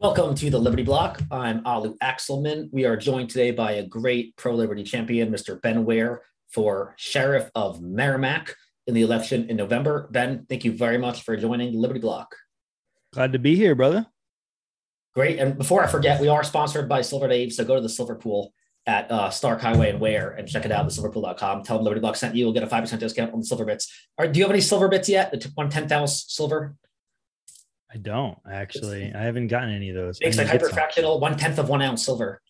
Welcome to the Liberty Block. I'm Alu Axelman. We are joined today by a great pro liberty champion, Mr. Ben Weir, for Sheriff of Merrimack in the election in November. Ben, thank you very much for joining the Liberty Block. Glad to be here, brother. Great. And before I forget, we are sponsored by Silver Dave. So go to the Silver Pool at uh, Stark Highway and Weare and check it out, thesilverpool.com. Tell them Liberty Block sent you. You'll get a 5% discount on the silver bits. All right, do you have any silver bits yet? The one 10,000 silver? I don't actually. I haven't gotten any of those. Makes like hyperfractional, one tenth of one ounce silver.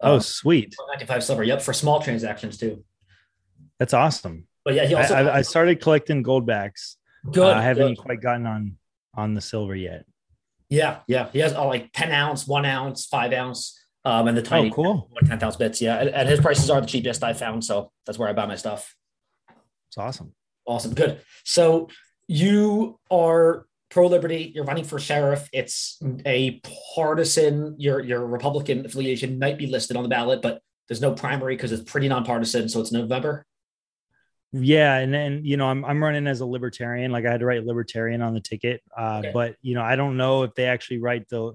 Oh, um, sweet. 95 silver. Yep. For small transactions too. That's awesome. But yeah, he also I, I started collecting Goldbacks. Good. Uh, I haven't good. quite gotten on on the silver yet. Yeah, yeah. He has all like 10 ounce, one ounce, five ounce, um, and the tiny oh, cool. 10 ounce bits. Yeah. And, and his prices are the cheapest I found. So that's where I buy my stuff. It's awesome. Awesome. Good. So you are pro liberty. You're running for sheriff. It's a partisan. Your your Republican affiliation might be listed on the ballot, but there's no primary because it's pretty nonpartisan. So it's November. Yeah, and then you know I'm I'm running as a libertarian. Like I had to write libertarian on the ticket, uh, okay. but you know I don't know if they actually write the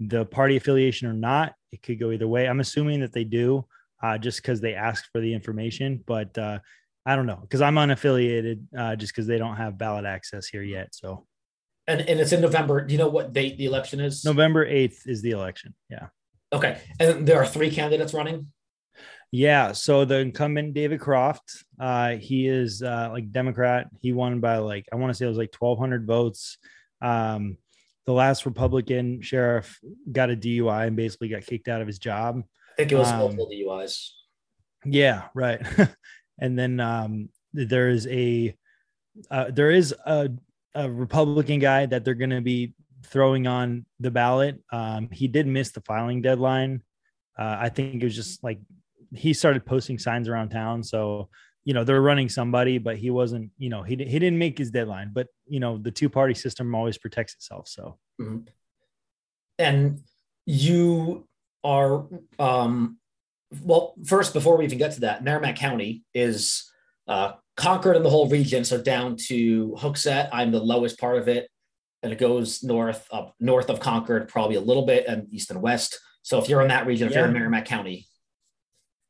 the party affiliation or not. It could go either way. I'm assuming that they do, uh, just because they ask for the information. But uh, I don't know because I'm unaffiliated, uh, just because they don't have ballot access here yet. So and, and it's in November. Do you know what date the election is? November 8th is the election. Yeah. Okay. And there are three candidates running? Yeah. So the incumbent, David Croft, uh, he is uh, like Democrat. He won by like, I want to say it was like 1,200 votes. Um, the last Republican sheriff got a DUI and basically got kicked out of his job. I think it was um, multiple DUIs. Yeah. Right. and then um, there is a, uh, there is a a Republican guy that they're going to be throwing on the ballot. Um, he did miss the filing deadline. Uh, I think it was just like he started posting signs around town. So, you know, they're running somebody, but he wasn't, you know, he, he didn't make his deadline. But, you know, the two party system always protects itself. So, mm-hmm. and you are, um, well, first, before we even get to that, Merrimack County is uh, Concord and the whole region, so down to Hooksett. I'm the lowest part of it, and it goes north up north of Concord, probably a little bit, and east and west. So if you're in that region, if yeah. you're in Merrimack County,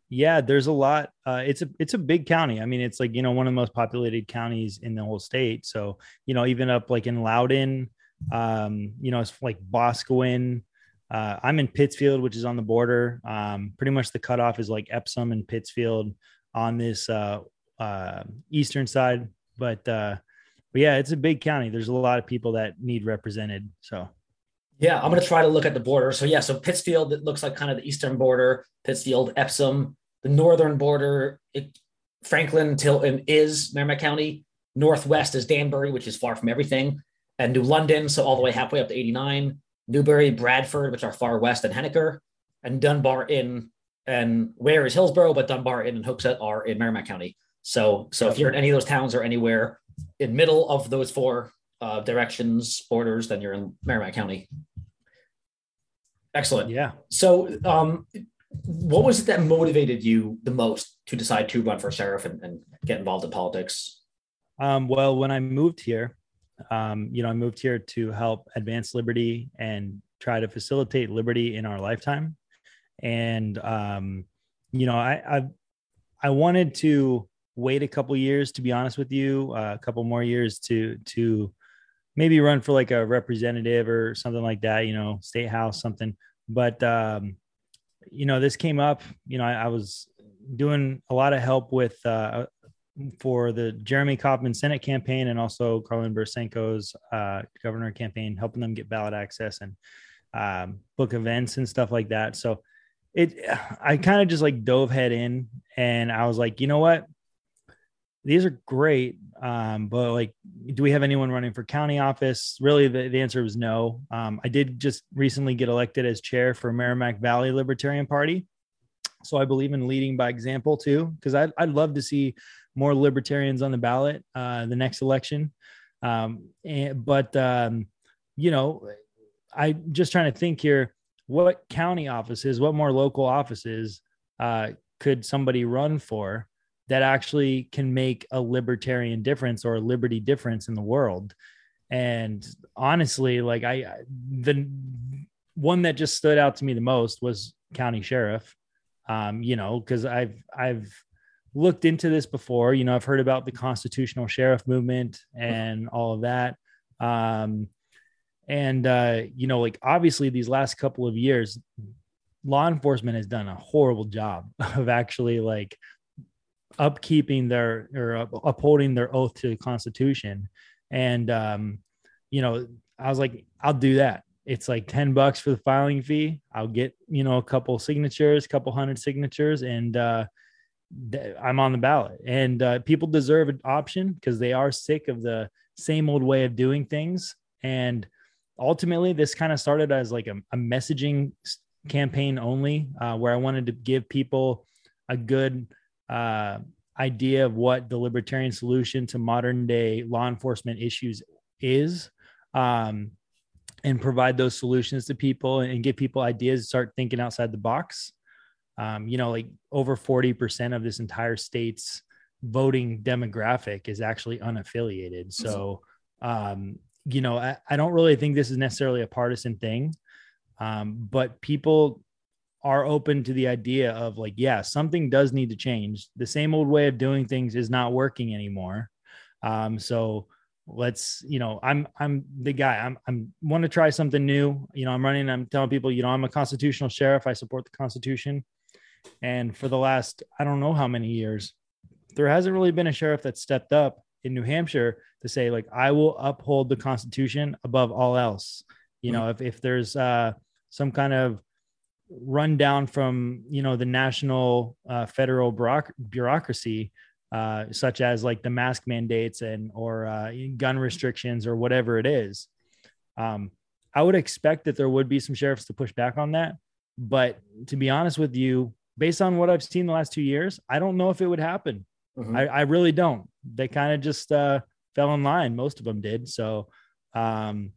yeah, there's a lot. Uh, it's a it's a big county. I mean, it's like you know one of the most populated counties in the whole state. So you know even up like in Loudon, um, you know it's like Boscawen. Uh, I'm in Pittsfield, which is on the border. Um, pretty much the cutoff is like Epsom and Pittsfield on this uh, uh, eastern side. But uh, but yeah, it's a big county. There's a lot of people that need represented. So yeah, I'm gonna try to look at the border. So yeah, so Pittsfield it looks like kind of the eastern border. Pittsfield, Epsom, the northern border. It, Franklin, Tilton is Merrimack County. Northwest is Danbury, which is far from everything, and New London, so all the way halfway up to 89. Newbury, Bradford, which are far west, and Henniker, and Dunbarton and Weare is Hillsborough, but Dunbarton and Hooksett are in Merrimack County. So, so if you're in any of those towns or anywhere in middle of those four uh, directions borders, then you're in Merrimack County. Excellent. Yeah. So, um, what was it that motivated you the most to decide to run for sheriff and, and get involved in politics? Um, well, when I moved here, um, you know, I moved here to help advance liberty and try to facilitate liberty in our lifetime. And, um, you know, I, I, I wanted to wait a couple years to be honest with you uh, a couple more years to to maybe run for like a representative or something like that you know state house something. But um you know this came up you know i, I was doing a lot of help with uh for the jeremy kauffman senate campaign and also karlyn borysenko's uh governor campaign helping them get ballot access and um, book events and stuff like that. So it i kind of just like dove head in and i was like you know what these are great. Um, but like, do we have anyone running for county office? Really, the, the answer was no. Um, I did just recently get elected as chair for Merrimack Valley Libertarian Party. So I believe in leading by example too, because I'd, I'd love to see more libertarians on the ballot uh, the next election. Um, and, but, um, you know, I just trying to think here, what county offices, what more local offices uh, could somebody run for? That actually can make a libertarian difference or a liberty difference in the world and honestly like i the one that just stood out to me the most was county sheriff. Um, you know, because I've I've looked into this before. You know, I've heard about the constitutional sheriff movement and all of that. Um, and uh, you know, like obviously these last couple of years, law enforcement has done a horrible job of actually like upkeeping their or upholding their oath to the Constitution. And um, you know, I was like, I'll do that. It's like 10 bucks for the filing fee. I'll get, you know, a couple signatures, a couple hundred signatures, and uh, I'm on the ballot. And uh, people deserve an option because they are sick of the same old way of doing things. And ultimately, this kind of started as like a, a messaging campaign only, uh, where I wanted to give people a good uh, idea of what the libertarian solution to modern day law enforcement issues is. Um, and provide those solutions to people and give people ideas start thinking outside the box um, you know like over 40% of this entire state's voting demographic is actually unaffiliated so um, you know I, I, don't really think this is necessarily a partisan thing um, but people are open to the idea of like, yeah, something does need to change. The same old way of doing things is not working anymore. Um, so let's, you know, I'm I'm the guy. I'm I'm want to try something new. You know, I'm running. I'm telling people, you know, I'm a constitutional sheriff. I support the Constitution. And for the last, I don't know how many years, there hasn't really been a sheriff that stepped up in New Hampshire to say like, I will uphold the Constitution above all else. You know, mm-hmm. if if there's uh, some kind of run down from you know the national uh, federal bureaucracy uh, such as like the mask mandates and or uh, gun restrictions or whatever it is. Um, i would expect that there would be some sheriffs to push back on that. But to be honest with you based on what i've seen the last two years i don't know if it would happen. Mm-hmm. I, I, really don't. They kind of just uh, fell in line. Most of them did. So um,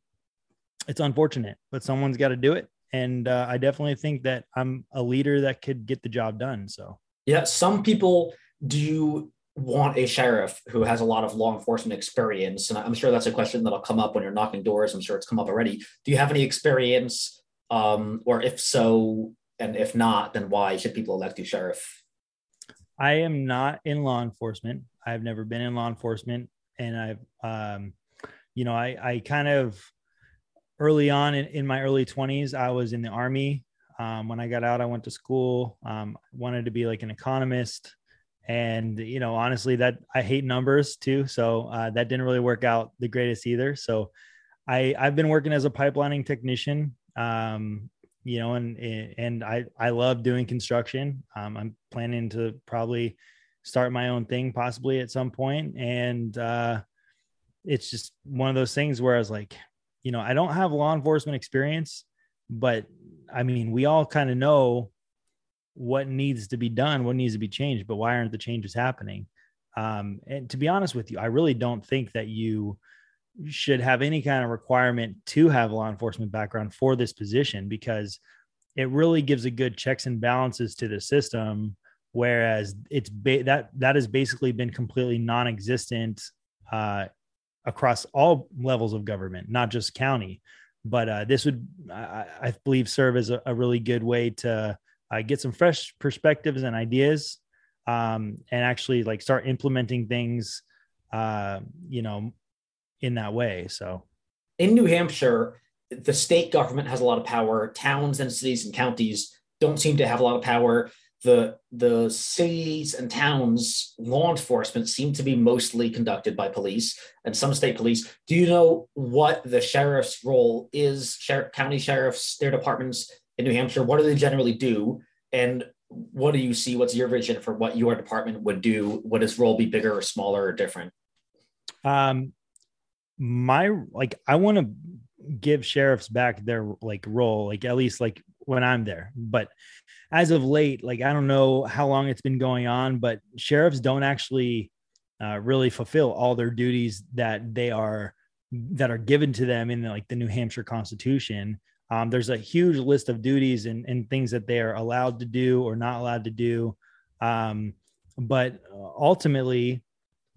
it's unfortunate but someone's got to do it and uh, I definitely think that I'm a leader that could get the job done. So yeah, some people do want a sheriff who has a lot of law enforcement experience, and I'm sure that's a question that'll come up when you're knocking doors. I'm sure it's come up already. Do you have any experience, um, or if so, and if not, then why should people elect you sheriff? I am not in law enforcement. I've never been in law enforcement, and I've, um, you know, I I kind of early on in, in my early 20s, I was in the army. Um, when I got out, I went to school. Um, wanted to be like an economist, and you know, honestly, that I hate numbers too, so uh, that didn't really work out the greatest either. So, I I've been working as a pipelining technician, um, you know, and and I I love doing construction. Um, I'm planning to probably start my own thing possibly at some point, and uh, it's just one of those things where I was like, you know, I don't have law enforcement experience, but I mean, we all kind of know what needs to be done, what needs to be changed, but why aren't the changes happening? Um, and to be honest with you, I really don't think that you should have any kind of requirement to have law enforcement background for this position because it really gives a good checks and balances to the system whereas it's ba- that that has basically been completely non-existent uh, across all levels of government, not just county. But uh, this would, I, I, believe, serve as a, a really good way to uh, get some fresh perspectives and ideas, um, and actually like start implementing things, uh, you know, in that way. So, in New Hampshire, the state government has a lot of power. Towns and cities and counties don't seem to have a lot of power the the cities and towns law enforcement seem to be mostly conducted by police and some state police. Do you know what the sheriff's role is Sher- county sheriffs their departments in new hampshire? What do they generally do? And what do you see? What's your vision for what your department would do? Would his role be bigger or smaller or different? Um my like i want to give sheriffs back their like role like at least like when i'm there. But as of late, like I don't know how long it's been going on, but sheriffs don't actually uh, really fulfill all their duties that they are that are given to them in like the New Hampshire Constitution. Um, there's a huge list of duties and, and things that they are allowed to do or not allowed to do. Um, but ultimately,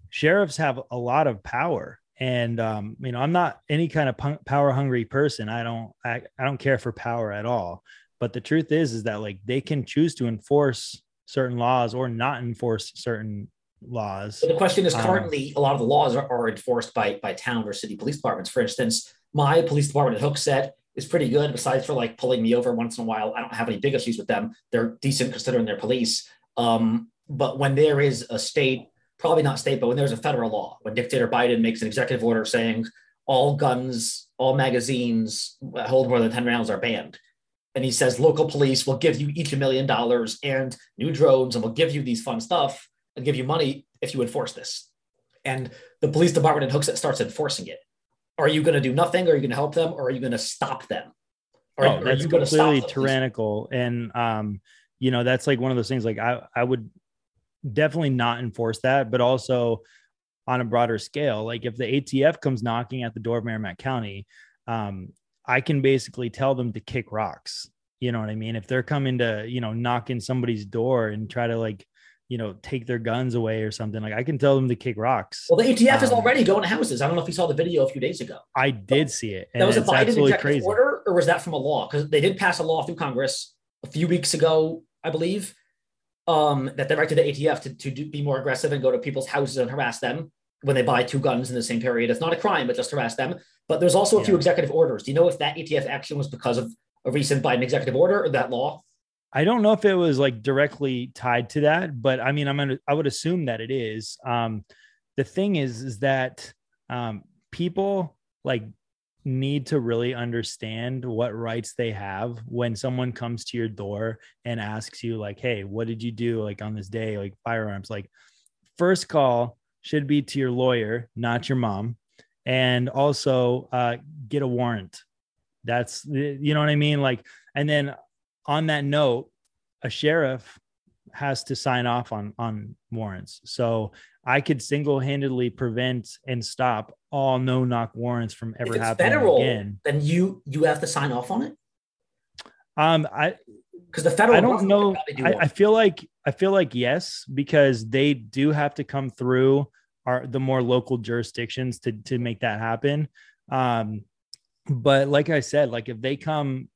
sheriffs have a lot of power and um, you know i'm not any kind of power hungry person i don't I, I don't care for power at all but the truth is is that like they can choose to enforce certain laws or not enforce certain laws. But the question is um, currently um, a lot of the laws are, are, enforced by by town or city police departments. For instance my police department at Hooksett is pretty good besides for like pulling me over once in a while. I don't have any big issues with them. They're decent considering they're police. Um, but when there is a state probably not state, but when there's a federal law, when dictator Biden makes an executive order saying all guns, all magazines hold more than 10 rounds are banned. And he says local police will give you each a million dollars and new drones and we'll give you these fun stuff and give you money if you enforce this. And the police department in Hooksett starts enforcing it. Are you going to do nothing? Are you going to help them? Or are you going to stop them? Are, oh, that's completely tyrannical. And, um, you know, that's like one of those things like I, I would definitely not enforce that, but also on a broader scale. Like if the ATF comes knocking at the door of Merrimack County, um, I can basically tell them to kick rocks. You know what I mean? If they're coming to, you know, knock in somebody's door and try to like, you know, take their guns away or something, like I can tell them to kick rocks. Well, the ATF um, is already going to houses. I don't know if you saw the video a few days ago. I did see it. that was a Biden executive crazy. order, or was that from a law? Because they did pass a law through Congress a few weeks ago, I believe, um, that directed the ATF to, to do, be more aggressive and go to people's houses and harass them when they buy two guns in the same period. It's not a crime, but just harass them. But there's also a yeah. few executive orders. Do you know if that ATF action was because of a recent Biden executive order or that law? I don't know if it was like directly tied to that, but I mean, I'm gonna, I would assume that it is. Um, the thing is, is that um, people like need to really understand what rights they have when someone comes to your door and asks you like hey what did you do like on this day like firearms like first call should be to your lawyer not your mom and also uh, get a warrant that's you know what i mean like and then on that note a sheriff has to sign off on on warrants so I could single handedly prevent and stop all no knock warrants from ever happening federal, again. Then you you have to sign off on it. Um, I because the federal I don't know. Do I, I, feel like I feel like yes, because they do have to come through our the more local jurisdictions to to make that happen. Um, but like I said, like if they come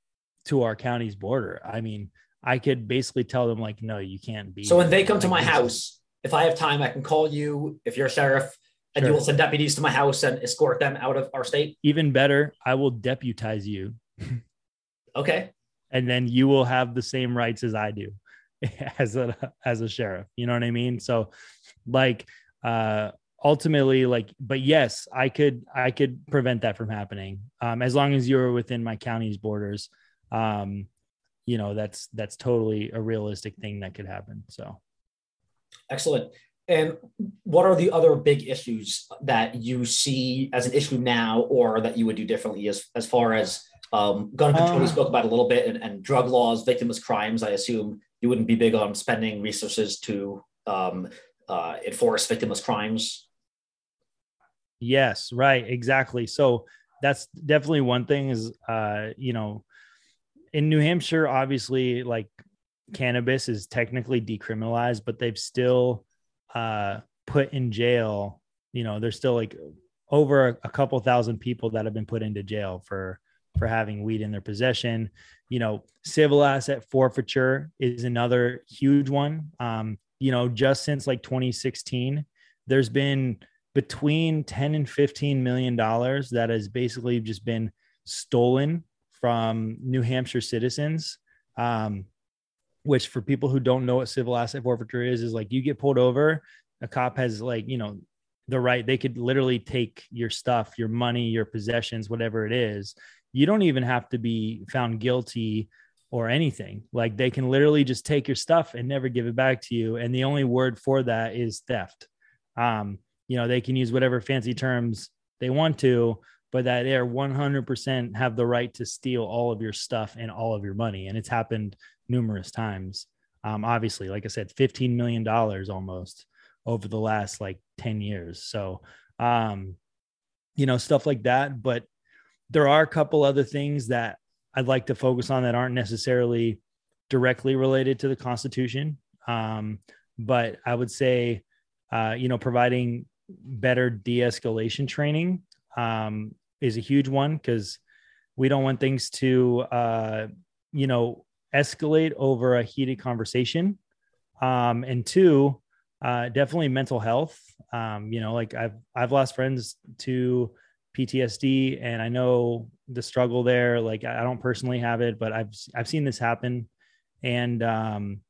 to our county's border, I mean, I could basically tell them like, no, you can't be. So when they come like, to my house, if I have time, I can call you if you're a sheriff and sure. you will send deputies to my house and escort them out of our state. Even better, I will deputize you. okay. And then you will have the same rights as I do as a as a sheriff. You know what I mean? So like uh ultimately like but yes i could i could prevent that from happening um as long as you're within my county's borders um you know that's that's totally a realistic thing that could happen so Excellent. And what are the other big issues that you see as an issue now, or that you would do differently as, as far as um, gun control? Uh, we spoke about a little bit, and, and, drug laws, victimless crimes. I assume you wouldn't be big on spending resources to um, uh, enforce victimless crimes. Yes, right, exactly. So that's definitely one thing. Is uh, you know, in New Hampshire, obviously, like cannabis is technically decriminalized, but they've still uh, put in jail. You know, there's still like over a, a couple thousand people that have been put into jail for for having weed in their possession. You know, civil asset forfeiture is another huge one. Um, you know, just since like 2016, there's been between 10 and 15 million dollars that has basically just been stolen from New Hampshire citizens. Um, which for people who don't know what civil asset forfeiture is, is like you get pulled over, a cop has like, you know, the right, they could literally take your stuff, your money, your possessions, whatever it is. You don't even have to be found guilty or anything. Like they can literally just take your stuff and never give it back to you. And the only word for that is theft. Um, you know, they can use whatever fancy terms they want to, but that they're 100% have the right to steal all of your stuff and all of your money. And it's happened numerous times. Um, obviously, like I said, $15 million almost over the last like 10 years. So, um, you know, stuff like that. But there are a couple other things that I'd like to focus on that aren't necessarily directly related to the Constitution. Um, but I would say, uh, you know, providing better de-escalation training um, is a huge one because we don't want things to uh, you know escalate over a heated conversation. Um, and two uh, definitely mental health. Um, you know like i've i've lost friends to ptsd and i know the struggle there. Like i don't personally have it but i've i've seen this happen. And um,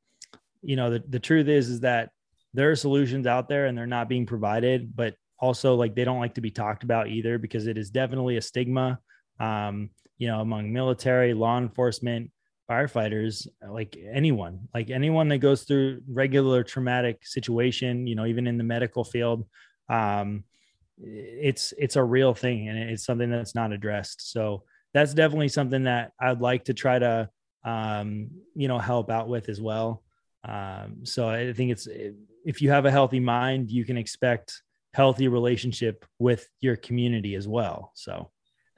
you know the, the truth is is that there are solutions out there and they're not being provided but also like they don't like to be talked about either because it is definitely a stigma um, you know among military law enforcement firefighters like anyone like anyone that goes through regular traumatic situation you know even in the medical field um, it's it's a real thing and it's something that's not addressed. So that's definitely something that i'd like to try to um, you know help out with as well. Um, so i think it's if you have a healthy mind you can expect healthy relationship with your community as well so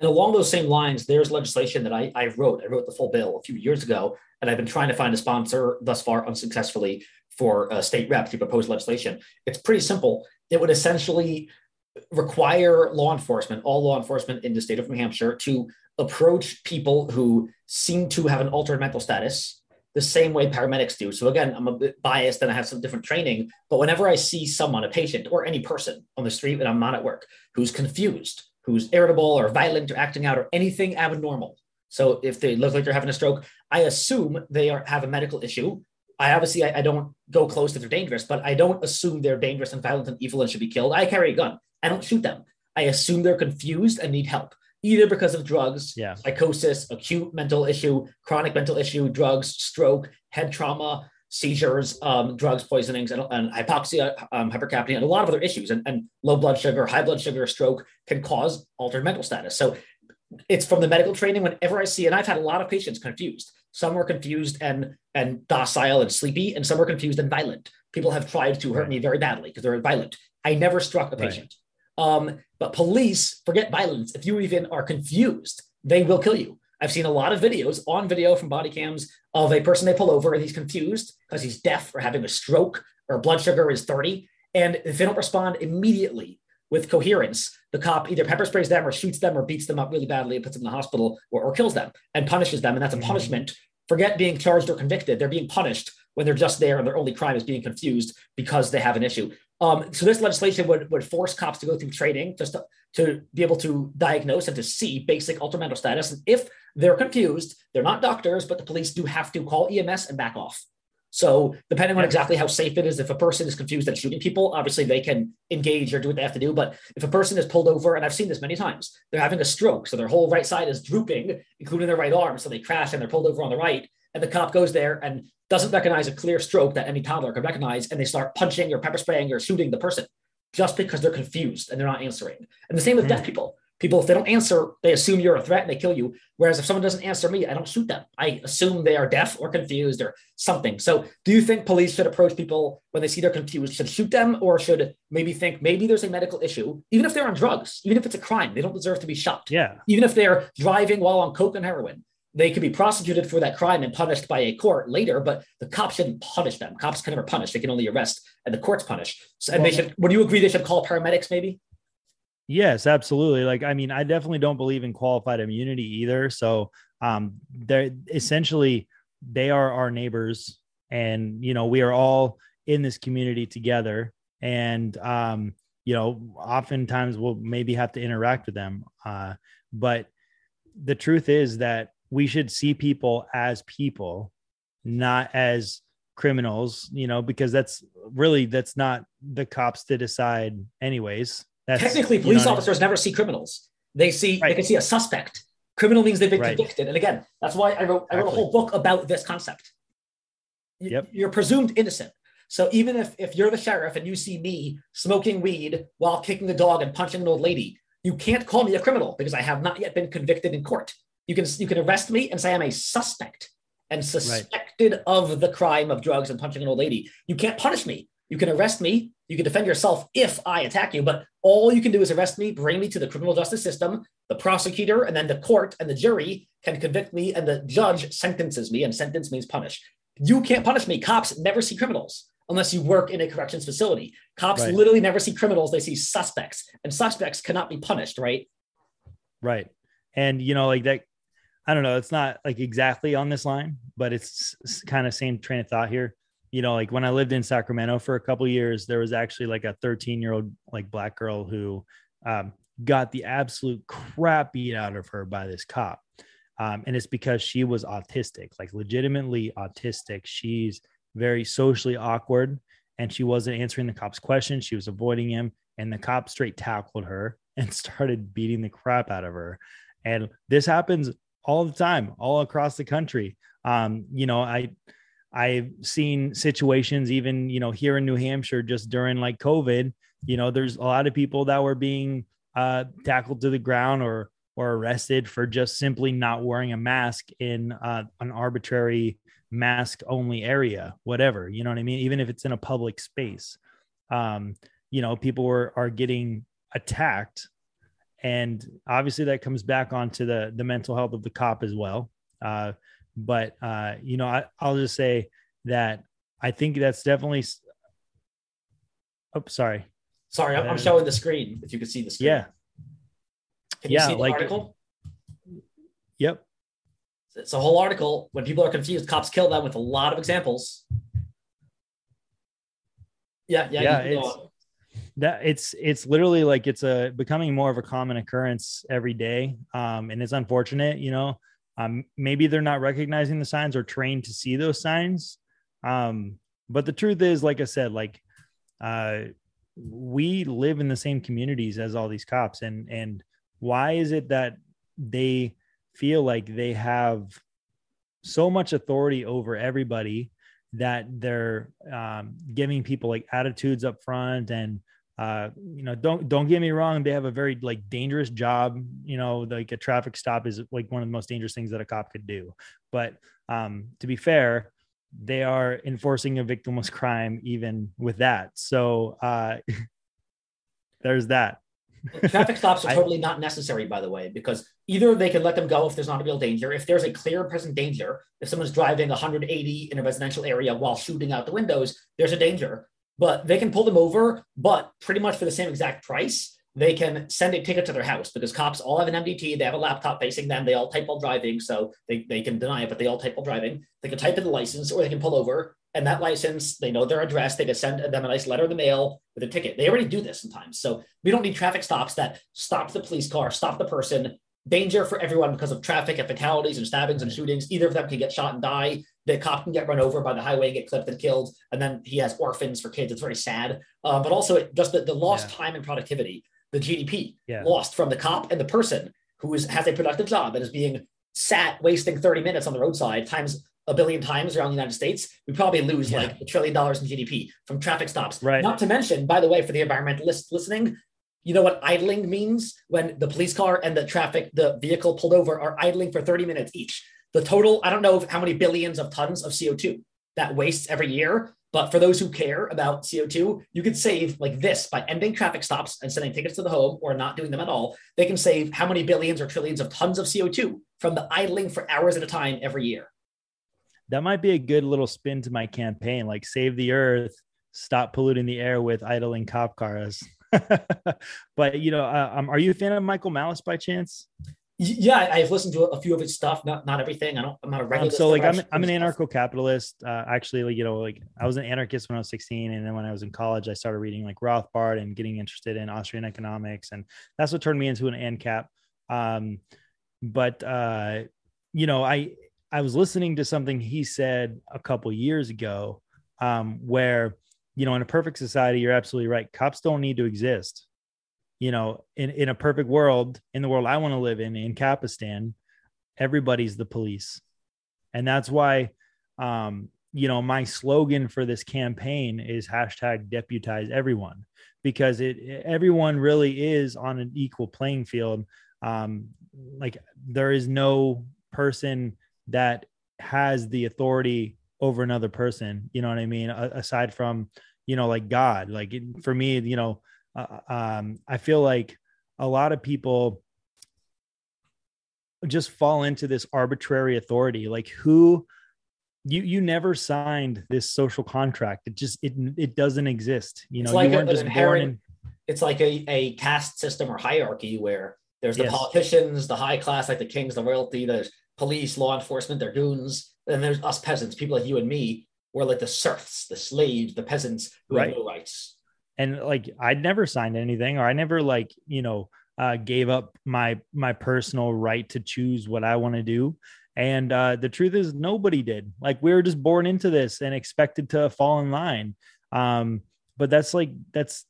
and along those same lines, there's legislation that I, I wrote. I wrote the full bill a few years ago, and I've been trying to find a sponsor thus far unsuccessfully for a state rep to propose legislation. It's pretty simple. It would essentially require law enforcement, all law enforcement in the state of New Hampshire, to approach people who seem to have an altered mental status the same way paramedics do. So again, I'm a bit biased and I have some different training, but whenever I see someone, a patient or any person on the street and I'm not at work who's confused, who's irritable or violent or acting out or anything abnormal. So if they look like they're having a stroke, I assume they are have a medical issue. I obviously I, I don't go close if they're dangerous, but I don't assume they're dangerous and violent and evil and should be killed. I carry a gun. I don't shoot them. I assume they're confused and need help, either because of drugs, yeah. psychosis, acute mental issue, chronic mental issue, drugs, stroke, head trauma, seizures, um, drugs, poisonings, and, and hypoxia, um, hypercapnia, and a lot of other issues. And, and, low blood sugar, high blood sugar, stroke can cause altered mental status. So it's from the medical training. Whenever I see, and I've had a lot of patients confused. Some were confused and and docile and sleepy, and some were confused and violent. People have tried to hurt me very badly because they're violent. I never struck a patient. Right. Um, but police forget violence. If you even are confused, they will kill you. I've seen a lot of videos on video from body cams of a person they pull over and he's confused because he's deaf or having a stroke or blood sugar is 30. And if they don't respond immediately with coherence, the cop either pepper sprays them or shoots them or beats them up really badly and puts them in the hospital or, or kills them and punishes them. And that's a mm-hmm. punishment. Forget being charged or convicted. They're being punished when they're just there and their only crime is being confused because they have an issue. Um, so this legislation would, would force cops to go through training just to, to be able to diagnose and to see basic mental status. And if they're confused, they're not doctors, but the police do have to call EMS and back off. So depending on exactly how safe it is, if a person is confused and shooting people, obviously they can engage or do what they have to do. But if a person is pulled over, and I've seen this many times, they're having a stroke, so their whole right side is drooping, including their right arm, so they crash and they're pulled over on the right, and the cop goes there and doesn't recognize a clear stroke that any toddler could recognize, and they start punching or pepper spraying or shooting the person just because they're confused and they're not answering. And the same with mm. deaf people. People, if they don't answer, they assume you're a threat and they kill you. Whereas if someone doesn't answer me, I don't shoot them. I assume they are deaf or confused or something. So, do you think police should approach people when they see they're confused, should shoot them, or should maybe think maybe there's a medical issue, even if they're on drugs, even if it's a crime, they don't deserve to be shot. Yeah. Even if they're driving while on coke and heroin, they could be prosecuted for that crime and punished by a court later, but the cops shouldn't punish them. Cops can never punish; they can only arrest, and the courts punish. So, and well, they should. Would you agree they should call paramedics? Maybe. Yes, absolutely. Like, I mean, I definitely don't believe in qualified immunity either. So, um, they're essentially they are our neighbors, and you know, we are all in this community together, and um, you know, oftentimes we'll maybe have to interact with them. Uh, but the truth is that we should see people as people, not as criminals, you know, because that's really that's not the cops to decide anyways. That's, Technically, police you know, officers never see criminals. They see right. they can see a suspect. Criminal means they've been right. convicted. And again, that's why I wrote I wrote a whole book about this concept. Yep. You're presumed innocent. So even if, if you're the sheriff and you see me smoking weed while kicking a dog and punching an old lady, you can't call me a criminal because I have not yet been convicted in court. You can you can arrest me and say I'm a suspect and suspected right. of the crime of drugs and punching an old lady. You can't punish me. You can arrest me. You can defend yourself if I attack you, but all you can do is arrest me, bring me to the criminal justice system. The prosecutor and then the court and the jury can convict me, and the judge sentences me. And sentence means punish. You can't punish me. Cops never see criminals unless you work in a corrections facility. Cops Right. literally never see criminals; they see suspects, and suspects cannot be punished, right? Right. And you know, like that, I don't know, it's not like exactly on this line, but it's, kind of same train of thought here. You know, like when I lived in Sacramento for a couple years, there was actually like a 13 year old like black girl who um, got the absolute crap beat out of her by this cop. Um, and it's because she was autistic, like legitimately autistic. She's very socially awkward and she wasn't answering the cop's questions. She was avoiding him, and the cop straight tackled her and started beating the crap out of her. And this happens all the time, all across the country. Um, you know, I I've seen situations even, you know, here in New Hampshire just during like COVID, you know, there's a lot of people that were being uh tackled to the ground or or arrested for just simply not wearing a mask in uh, an arbitrary mask only area, whatever, you know what I mean? Even if it's in a public space. Um, you know, people were are getting attacked and obviously that comes back onto the the mental health of the cop as well uh, but uh, you know I, i'll just say that i think that's definitely oh sorry Sorry, I'm, I'm Uh, showing the screen. If you could see the screen, yeah Can you yeah, see the like- article? yep It's a whole article. When people are confused, cops kill them with a lot of examples. Yeah, yeah, Yeah, you can it's- that it's it's literally like it's a becoming more of a common occurrence every day um and it's unfortunate you know um maybe they're not recognizing the signs or trained to see those signs. Um but the truth is like i said like uh we live in the same communities as all these cops. And and why is it that they feel like they have so much authority over everybody that they're um, giving people like attitudes up front and uh, you know don't don't get me wrong they have a very like dangerous job you know like a traffic stop is like one of the most dangerous things that a cop could do but um, to be fair they are enforcing a victimless crime even with that so uh, there's that Traffic stops are I- totally not necessary, by the way, because either they can let them go if there's not a real danger. If there's a clear present danger, if someone's driving 180 in a residential area while shooting out the windows, there's a danger. But they can pull them over, but pretty much for the same exact price, they can send a ticket to their house because cops all have an MDT. They have a laptop facing them. They all type while driving, so they, they can deny it, but they all type while driving. They can type in the license or they can pull over. And that license, they know their address. They can send them a nice letter in the mail with a ticket. They already do this sometimes. So we don't need traffic stops that stop the police car, stop the person. Danger for everyone because of traffic and fatalities and stabbings and shootings. Either of them can get shot and die. The cop can get run over by the highway and get clipped and killed. And then he has orphans for kids. It's very sad. Uh, but also it, just the, the lost Yeah. time and productivity, the GDP Yeah. lost from the cop and the person who is, has a productive job and is being sat wasting 30 minutes on the roadside times a billion times around the United States, we probably lose Yeah. like a trillion dollars in GDP from traffic stops. Right. Not to mention, by the way, for the environmentalists listening, you know what idling means when the police car and the traffic, the vehicle pulled over are idling for 30 minutes each. The total, I don't know how many billions of tons of CO2 that wastes every year. But for those who care about CO2, you could save like this by ending traffic stops and sending tickets to the home or not doing them at all. They can save how many billions or trillions of tons of CO2 from the idling for hours at a time every year. that might be a good little spin to my campaign like save the earth stop polluting the air with idling cop cars but you know uh, um, are you a fan of michael malice by chance Yeah, I've listened to a few of his stuff, not not everything. I don't. I'm not a regular. um, so like I'm, I'm an anarcho-capitalist uh, actually like you know like i was an anarchist when i was 16 and then when i was in college i started reading like rothbard and getting interested in austrian economics and that's what turned me into an ancap um, but uh, you know i i was listening to something he said a couple years ago um, where you know in a perfect society you're absolutely right cops don't need to exist you know in, in a perfect world in the world i want to live in in capistan everybody's the police. And that's why um you know my slogan for this campaign is hashtag deputize everyone because it everyone really is on an equal playing field. Um like there is no person that has the authority over another person you know what i mean? A- aside from you know like god like it, for me you know uh, um i feel like a lot of people just fall into this arbitrary authority like who you you never signed this social contract. It just it it doesn't exist. You know, It's like you weren't an just born inherent- in. It's like a, a caste system or hierarchy where there's the Yes. politicians, the high class, like the kings, the royalty, there's police, law enforcement, they're goons. And there's us peasants, people like you and me, we're like the serfs, the slaves, the peasants who Right. have no rights. And like I'd never signed anything or I never like, you know, uh, gave up my my personal right to choose what I want to do. And uh, the truth is, nobody did. Like we were just born into this and expected to fall in line. Um, but that's like that's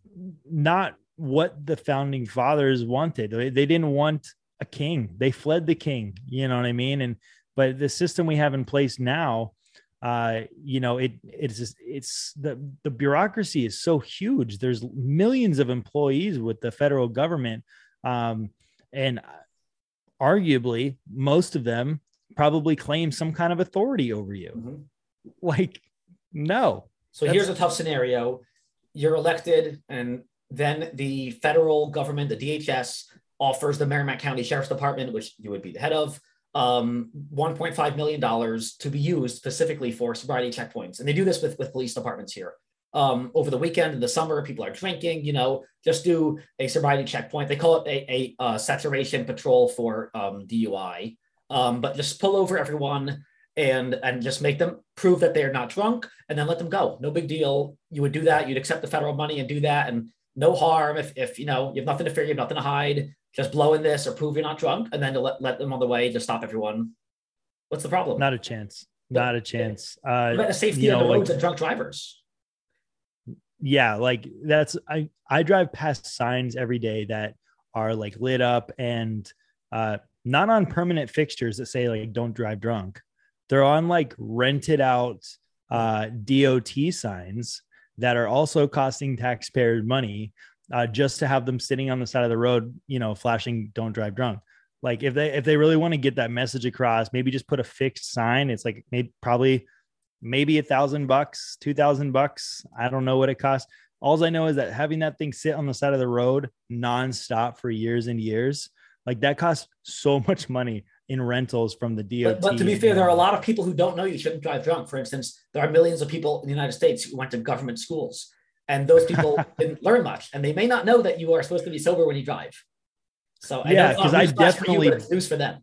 not what the founding fathers wanted. They, they didn't want a king. They fled the king. You know what I mean? And but the system we have in place now, uh, you know, it it's just, it's the the bureaucracy is so huge. There's millions of employees with the federal government, um, and arguably most of them probably claim some kind of authority over you. Mhm. Like, no, So here's a tough scenario. You're elected, and then the federal government, the DHS, offers the Merrimack County Sheriff's Department, which you would be the head of, um, $1.5 million to be used specifically for sobriety checkpoints. And they do this with, with police departments here. Um, over the weekend in the summer, people are drinking, you know, just do a sobriety checkpoint. They call it a, a, uh, saturation patrol for um, DUI. Um, but just pull over everyone and and just make them prove that they're not drunk and then let them go no big deal you would do that you'd accept the federal money and do that and no harm if if you know you have nothing to fear you have nothing to hide just blow in this or prove you're not drunk and then to let, let them on the way just stop everyone what's the problem not a chance. Not a chance. Uh, the safety you of know, the like- roads and drunk drivers yeah like that's i i drive past signs every day that are like lit up and uh not on permanent fixtures that say like don't drive drunk they're on like rented out uh dot signs that are also costing taxpayers money uh just to have them sitting on the side of the road you know flashing don't drive drunk like if they if they really want to get that message across maybe just put a fixed sign it's like maybe probably maybe a thousand bucks, two thousand bucks. I don't know what it costs. All I know is that having that thing sit on the side of the road nonstop for years and years, like that costs so much money in rentals from the DOT. but, but to be fair there are a lot of people who don't know you shouldn't drive drunk for instance there are millions of people in the united states who went to government schools and those people didn't learn much and they may not know that you are supposed to be sober when you drive so I Yeah, it's not 'cause I newsflash for you, definitely- news for them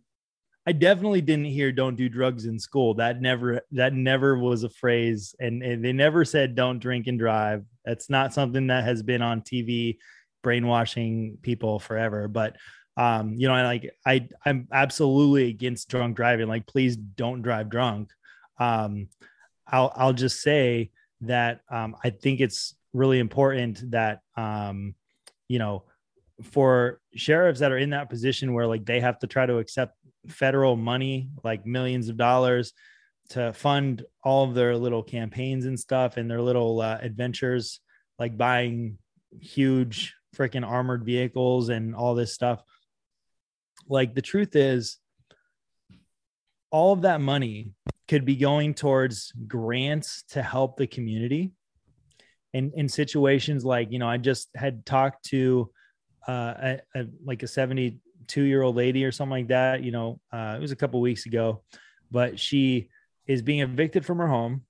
I definitely didn't hear "don't do drugs in school." That never that never was a phrase, and, and they never said "don't drink and drive." That's not something that has been on TV, brainwashing people forever. But um, you know, I like I I'm absolutely against drunk driving. Like, please don't drive drunk. Um, I'll I'll just say that um, I think it's really important that um, you know for sheriffs that are in that position where like they have to try to accept federal money, like millions of dollars, to fund all of their little campaigns and stuff and their little uh, adventures, like buying huge freaking armored vehicles and all this stuff. Like the truth is, all of that money could be going towards grants to help the community. And in situations like, you know, I just had talked to uh, a, a, like a 72 year old lady or something like that. You know, uh, it was a couple weeks ago, but she is being evicted from her home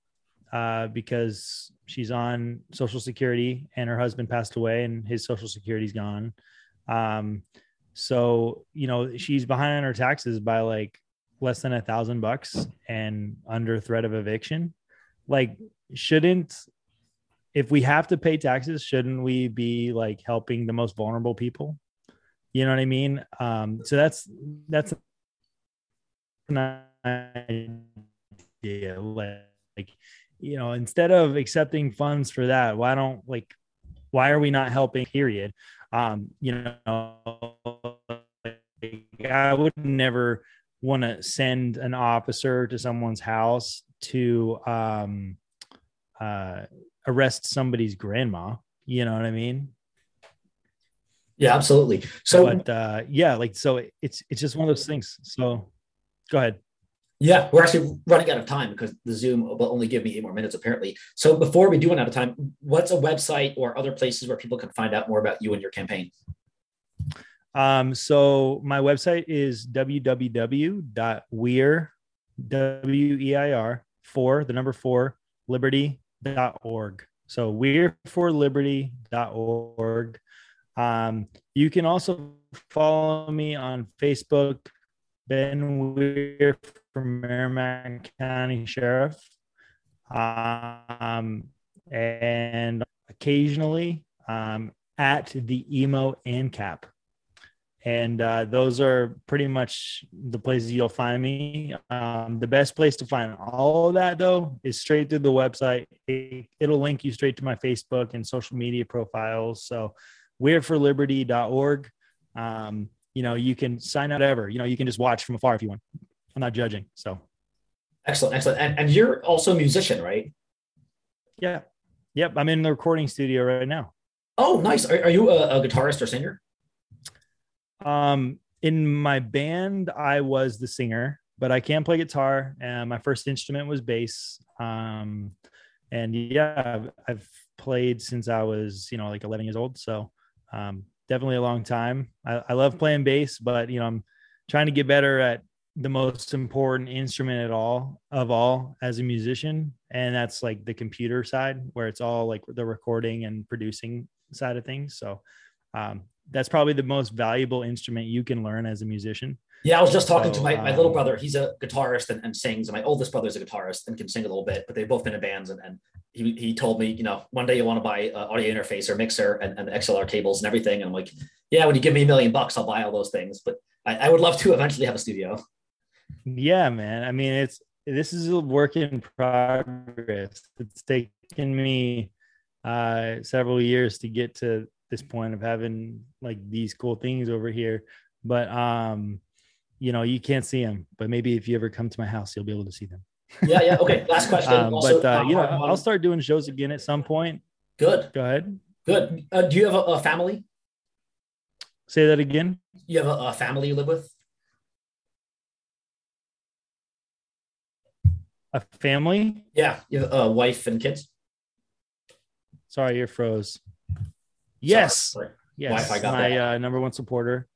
uh, because she's on Social Security and her husband passed away and his Social Security's gone. Um, so you know she's behind on her taxes by like less than a thousand bucks and under threat of eviction. Like, shouldn't if we have to pay taxes, shouldn't we be like helping the most vulnerable people? You know what I mean? Um, so that's that's an idea. Like, you know, instead of accepting funds for that, why don't like why are we not helping? Period. Um, you know, I would never want to send an officer to someone's house to um uh arrest somebody's grandma you know what i mean? Yeah absolutely. So but uh yeah like so it's it's just one of those things. So go ahead. Yeah we're actually running out of time because the zoom will only give me eight more minutes apparently. So before we do run out of time what's a website or other places where people can find out more about you and your campaign? Um so my website is www.weir w-e-i-r for the number four liberty.org. So Weir for liberty.org. Um, you can also follow me on Facebook, Ben Weir from Merrimack County Sheriff. Um, and occasionally um, at the emo ANCAP and uh, those are pretty much the places you'll find me. Um, the best place to find all of that though is straight through the website. It, will link you straight to my Facebook and social media profiles. So Weir4Liberty.org. Um, you know, you can sign out ever, you know, you can just watch from afar if you want. I'm not judging. So excellent. Excellent. And, and you're also a musician, right? Yeah. Yep. I'm in the recording studio right now. Oh, nice. Are, are you a, a guitarist or singer? Um, in my band, I was the singer, but I can play guitar. And my first instrument was bass. Um, and yeah, I've, I've, played since I was, you know, like 11 years old. So um, definitely a long time. I, I love playing bass, but you know, I'm trying to get better at the most important instrument at all of all as a musician and that's like the computer side where it's all like the recording and producing side of things so um, that's probably the most valuable instrument you can learn as a musician. Yeah, I was just talking so, to my, my um, little brother. He's a guitarist and, and, sings, and my oldest brother's a guitarist and can sing a little bit, but they've both been in bands. And, and he, he told me, you know, one day you want to buy an audio interface or mixer and, and XLR cables and everything. And I'm like, yeah, when you give me a million bucks, I'll buy all those things. But I, I would love to eventually have a studio. Yeah, man. I mean, it's this is a work in progress. It's taken me uh, several years to get to this point of having like these cool things over here. But um, you know, you can't see them. But maybe if you ever come to my house, you'll be able to see them. yeah, yeah. Okay. Last question. um, also, but uh, you know, I'll start doing shows again at some point. Good. Go ahead. Good. Uh, do you have a, a, family? Say that again. You have a, a family you live with? A family? Yeah, you have a wife and kids. Sorry, you're froze. Yes. Yes. my uh, number one supporter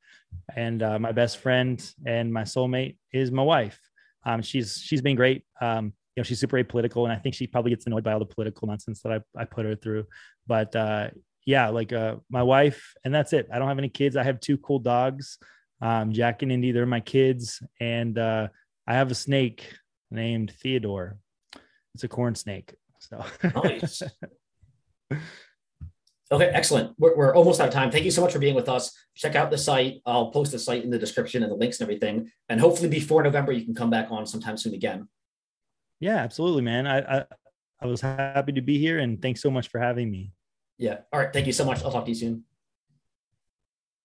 and uh, my best friend and my soulmate is my wife. Um, she's she's been great. Um, you know, she's super apolitical, and I think she probably gets annoyed by all the political nonsense that I, I put her through. But uh, yeah, like uh, my wife, and that's it. I don't have any kids. I have two cool dogs, um, Jack and Indy. They're my kids, and uh, I have a snake named Theodore. It's a corn snake. So nice. Okay, excellent. We're, we're almost out of time. Thank you so much for being with us. Check out the site. I'll post the site in the description and the links and everything. And hopefully before November, you can come back on sometime soon again. Yeah, absolutely, man. I, I, I was happy to be here and thanks so much for having me. Yeah. All right. Thank you so much. I'll talk to you soon.